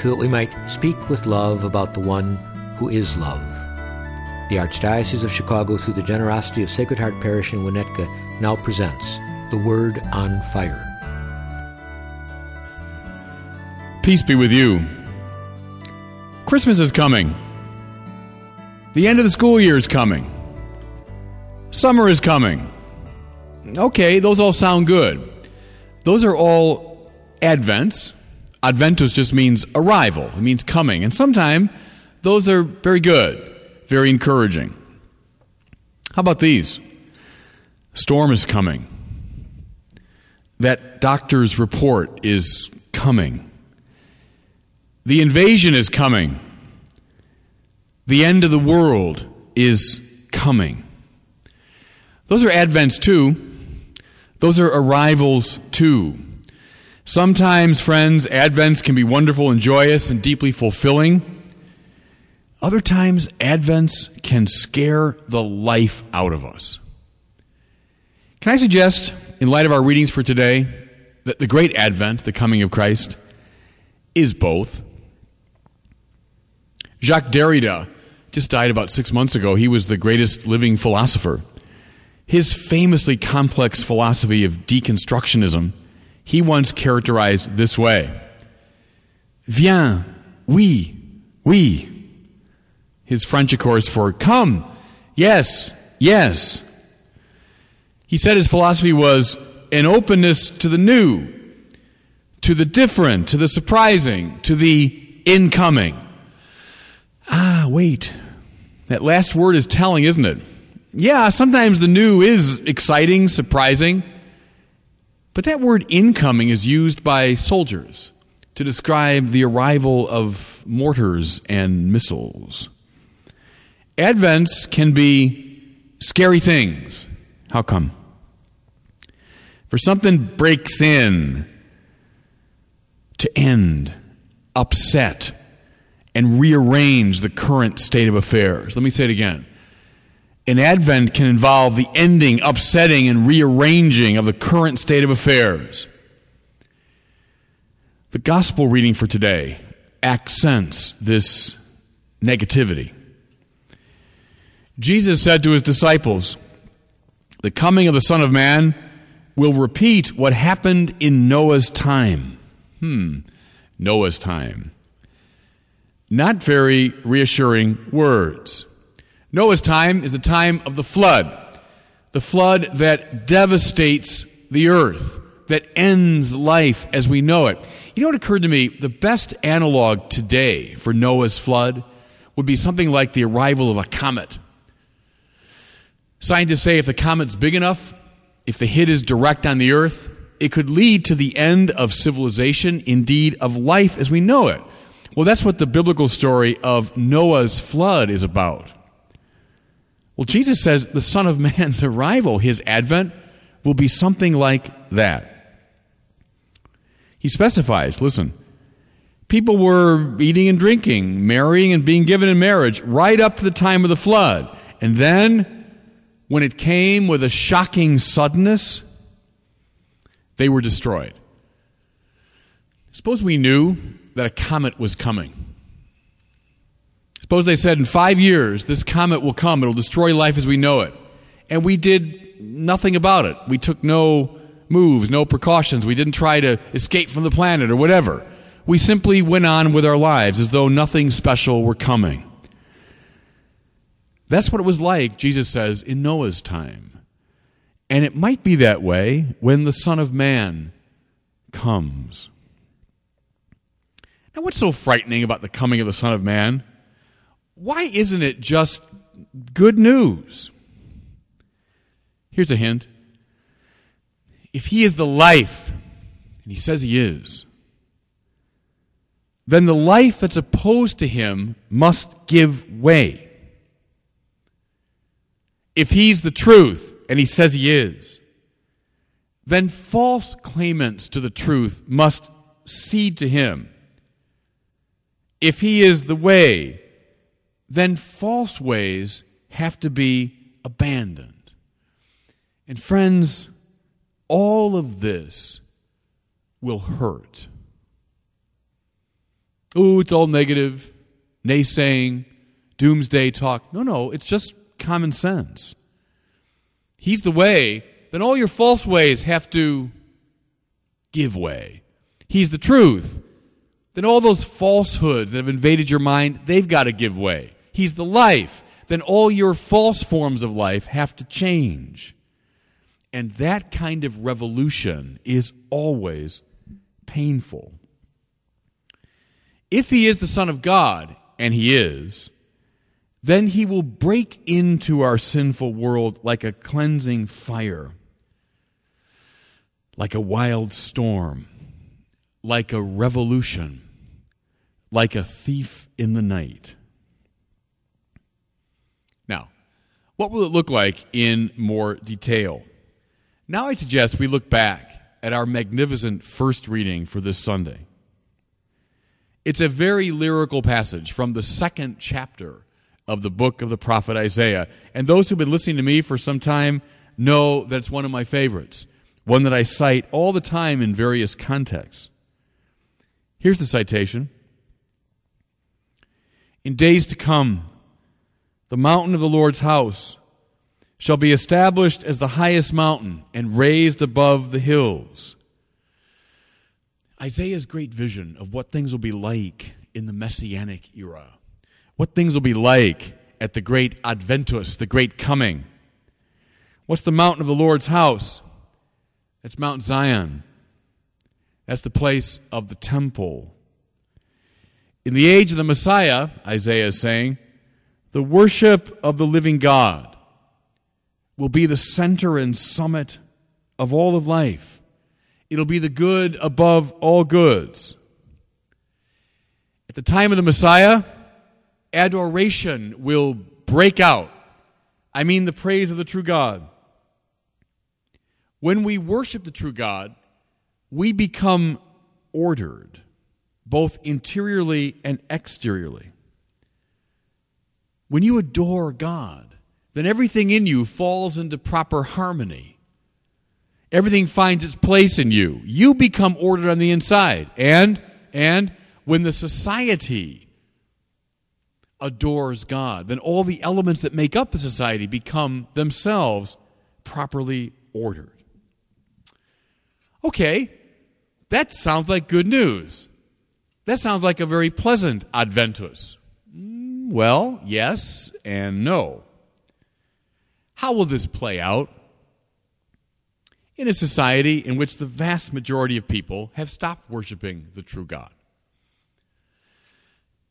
so that we might speak with love about the one who is love. The Archdiocese of Chicago, through the generosity of Sacred Heart Parish in Winnetka, now presents The Word on Fire. Peace be with you. Christmas is coming. The end of the school year is coming. Summer is coming. Okay, those all sound good. Those are all advents. Adventus just means arrival, it means coming. And sometimes those are very good, very encouraging. How about these? Storm is coming. That doctor's report is coming. The invasion is coming. The end of the world is coming. Those are advents too. Those are arrivals too. Sometimes, friends, advents can be wonderful and joyous and deeply fulfilling. Other times, Advents can scare the life out of us. Can I suggest, in light of our readings for today, that the great Advent, the coming of Christ, is both? Jacques Derrida just died about six months ago. He was the greatest living philosopher. His famously complex philosophy of deconstructionism, he once characterized this way Viens, oui, oui. His French, of course, for come, yes, yes. He said his philosophy was an openness to the new, to the different, to the surprising, to the incoming. Ah, wait. That last word is telling, isn't it? Yeah, sometimes the new is exciting, surprising. But that word incoming is used by soldiers to describe the arrival of mortars and missiles. Advents can be scary things. How come? For something breaks in to end, upset, and rearrange the current state of affairs. Let me say it again. An advent can involve the ending, upsetting, and rearranging of the current state of affairs. The gospel reading for today accents this negativity. Jesus said to his disciples, The coming of the Son of Man will repeat what happened in Noah's time. Hmm, Noah's time. Not very reassuring words. Noah's time is the time of the flood, the flood that devastates the earth, that ends life as we know it. You know what occurred to me? The best analog today for Noah's flood would be something like the arrival of a comet. Scientists say if the comet's big enough, if the hit is direct on the earth, it could lead to the end of civilization, indeed of life as we know it. Well, that's what the biblical story of Noah's flood is about. Well, Jesus says the Son of Man's arrival, his advent, will be something like that. He specifies listen, people were eating and drinking, marrying and being given in marriage right up to the time of the flood. And then, when it came with a shocking suddenness, they were destroyed. Suppose we knew that a comet was coming. Suppose they said in five years, this comet will come, it'll destroy life as we know it. And we did nothing about it. We took no moves, no precautions. We didn't try to escape from the planet or whatever. We simply went on with our lives as though nothing special were coming. That's what it was like, Jesus says, in Noah's time. And it might be that way when the Son of Man comes. Now, what's so frightening about the coming of the Son of Man? Why isn't it just good news? Here's a hint. If he is the life, and he says he is, then the life that's opposed to him must give way. If he's the truth, and he says he is, then false claimants to the truth must cede to him. If he is the way, then false ways have to be abandoned. And friends, all of this will hurt. Ooh, it's all negative, naysaying, doomsday talk. No, no, it's just common sense. He's the way, then all your false ways have to give way. He's the truth, then all those falsehoods that have invaded your mind, they've got to give way. He's the life, then all your false forms of life have to change. And that kind of revolution is always painful. If he is the Son of God, and he is, then he will break into our sinful world like a cleansing fire, like a wild storm, like a revolution, like a thief in the night. Now, what will it look like in more detail? Now I suggest we look back at our magnificent first reading for this Sunday. It's a very lyrical passage from the second chapter of the book of the prophet Isaiah. And those who've been listening to me for some time know that it's one of my favorites, one that I cite all the time in various contexts. Here's the citation In days to come, the mountain of the Lord's house shall be established as the highest mountain and raised above the hills. Isaiah's great vision of what things will be like in the messianic era, what things will be like at the great Adventus, the great coming. What's the mountain of the Lord's house? That's Mount Zion. That's the place of the temple. In the age of the Messiah, Isaiah is saying, the worship of the living God will be the center and summit of all of life. It'll be the good above all goods. At the time of the Messiah, adoration will break out. I mean, the praise of the true God. When we worship the true God, we become ordered, both interiorly and exteriorly. When you adore God, then everything in you falls into proper harmony. Everything finds its place in you. You become ordered on the inside. And and when the society adores God, then all the elements that make up the society become themselves properly ordered. Okay, that sounds like good news. That sounds like a very pleasant Adventus. Well, yes and no. How will this play out? In a society in which the vast majority of people have stopped worshiping the true God.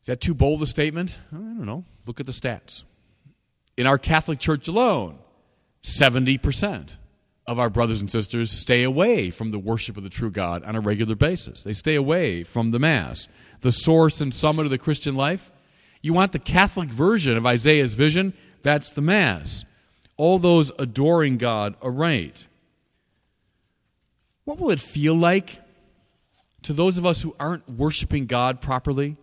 Is that too bold a statement? I don't know. Look at the stats. In our Catholic Church alone, 70% of our brothers and sisters stay away from the worship of the true God on a regular basis. They stay away from the Mass, the source and summit of the Christian life. You want the Catholic version of Isaiah's vision? That's the Mass all those adoring God aright. What will it feel like to those of us who aren't worshiping God properly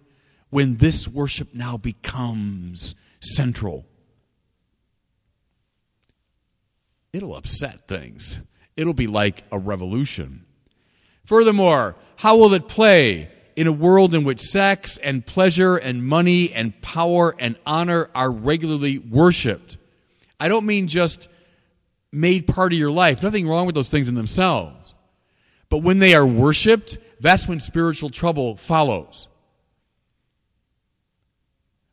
when this worship now becomes central? It'll upset things. It'll be like a revolution. Furthermore, how will it play in a world in which sex and pleasure and money and power and honor are regularly worshiped? I don't mean just made part of your life. Nothing wrong with those things in themselves. But when they are worshiped, that's when spiritual trouble follows.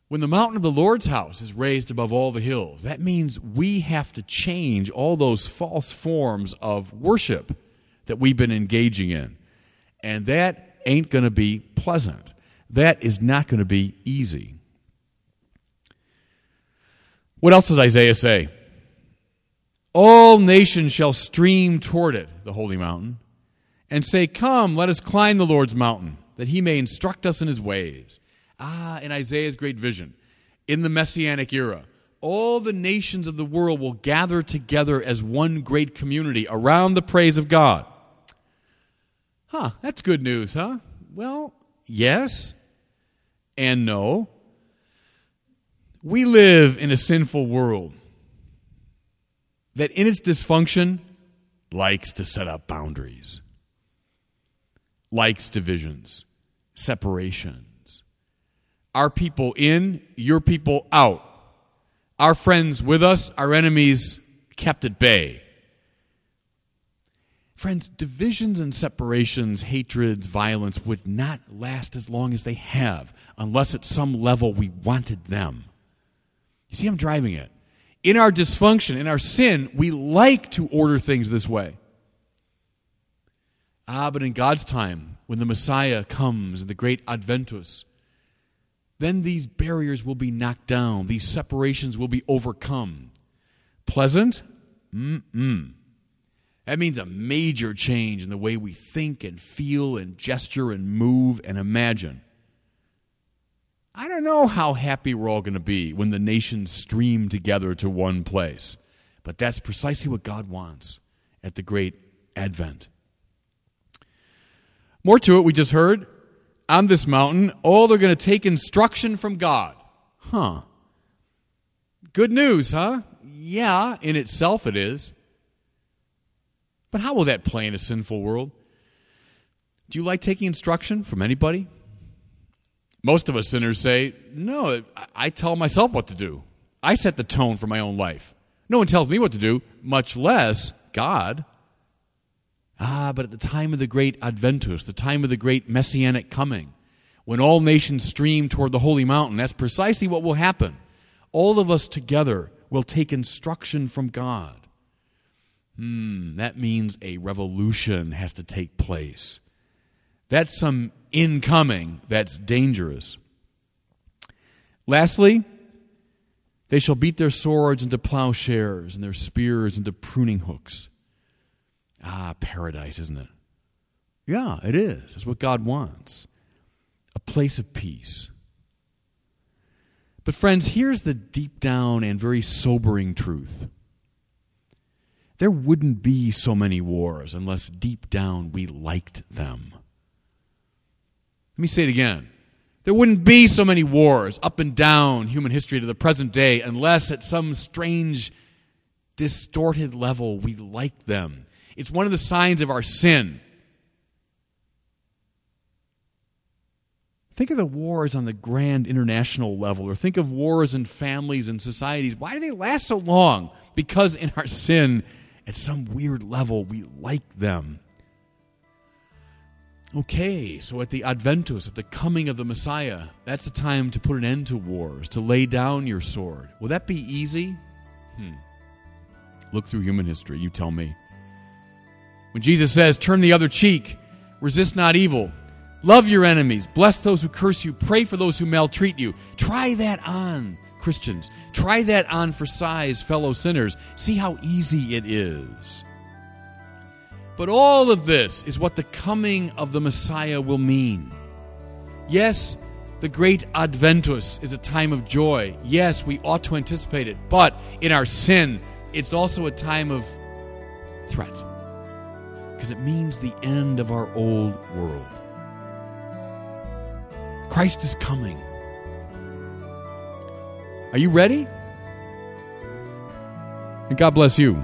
When the mountain of the Lord's house is raised above all the hills, that means we have to change all those false forms of worship that we've been engaging in. And that ain't going to be pleasant. That is not going to be easy. What else does Isaiah say? All nations shall stream toward it, the holy mountain, and say, Come, let us climb the Lord's mountain, that he may instruct us in his ways. Ah, in Isaiah's great vision, in the Messianic era, all the nations of the world will gather together as one great community around the praise of God. Huh, that's good news, huh? Well, yes and no. We live in a sinful world that, in its dysfunction, likes to set up boundaries, likes divisions, separations. Our people in, your people out. Our friends with us, our enemies kept at bay. Friends, divisions and separations, hatreds, violence would not last as long as they have unless at some level we wanted them. You see, I'm driving it in our dysfunction, in our sin, we like to order things this way. Ah, but in God's time, when the Messiah comes the great Adventus, then these barriers will be knocked down, these separations will be overcome. Pleasant? Mm-mm. That means a major change in the way we think and feel and gesture and move and imagine. I don't know how happy we're all going to be when the nations stream together to one place. But that's precisely what God wants at the great Advent. More to it, we just heard. On this mountain, all they're going to take instruction from God. Huh. Good news, huh? Yeah, in itself it is. But how will that play in a sinful world? Do you like taking instruction from anybody? Most of us sinners say, No, I tell myself what to do. I set the tone for my own life. No one tells me what to do, much less God. Ah, but at the time of the great Adventus, the time of the great messianic coming, when all nations stream toward the holy mountain, that's precisely what will happen. All of us together will take instruction from God. Hmm, that means a revolution has to take place. That's some incoming that's dangerous. Lastly, they shall beat their swords into plowshares and their spears into pruning hooks. Ah, paradise, isn't it? Yeah, it is. That's what God wants a place of peace. But, friends, here's the deep down and very sobering truth there wouldn't be so many wars unless deep down we liked them. Let me say it again. There wouldn't be so many wars up and down human history to the present day unless at some strange, distorted level we like them. It's one of the signs of our sin. Think of the wars on the grand international level, or think of wars in families and societies. Why do they last so long? Because in our sin, at some weird level, we like them. Okay, so at the Adventus, at the coming of the Messiah, that's the time to put an end to wars, to lay down your sword. Will that be easy? Hmm. Look through human history, you tell me. When Jesus says, Turn the other cheek, resist not evil, love your enemies, bless those who curse you, pray for those who maltreat you, try that on, Christians. Try that on for size, fellow sinners. See how easy it is. But all of this is what the coming of the Messiah will mean. Yes, the great Adventus is a time of joy. Yes, we ought to anticipate it. But in our sin, it's also a time of threat. Because it means the end of our old world. Christ is coming. Are you ready? And God bless you.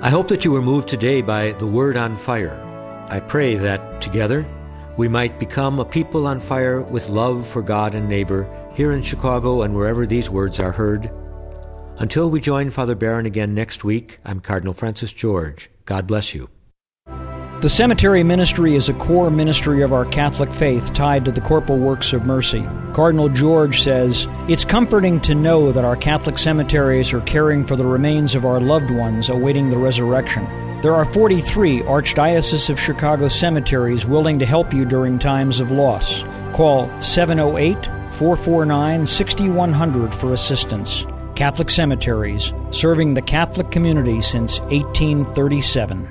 I hope that you were moved today by the word on fire. I pray that together we might become a people on fire with love for God and neighbor here in Chicago and wherever these words are heard. Until we join Father Barron again next week, I'm Cardinal Francis George. God bless you. The cemetery ministry is a core ministry of our Catholic faith tied to the corporal works of mercy. Cardinal George says, It's comforting to know that our Catholic cemeteries are caring for the remains of our loved ones awaiting the resurrection. There are 43 Archdiocese of Chicago cemeteries willing to help you during times of loss. Call 708 449 6100 for assistance. Catholic Cemeteries, serving the Catholic community since 1837.